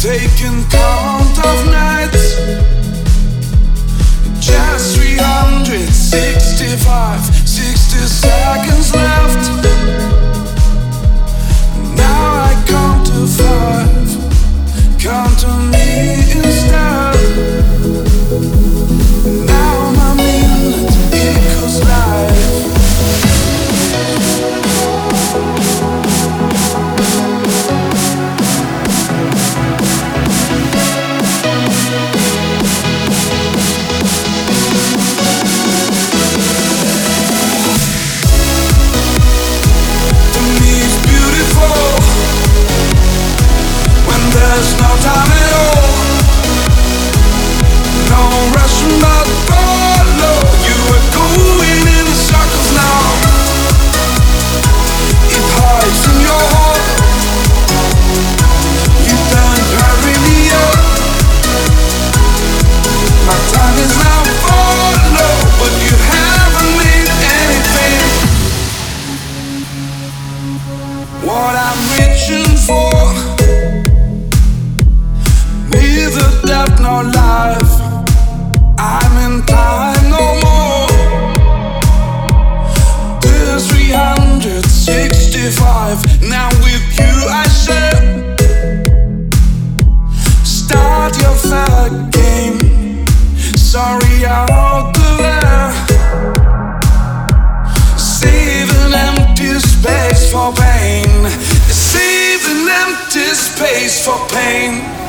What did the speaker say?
Taking count of nights, just 365, 60 seconds left. Now I count to five, count to me instead. What I'm reaching for, neither death nor life. I'm in time no more. There's 365. Now with you I share. Start your fair game. Sorry out space for pain.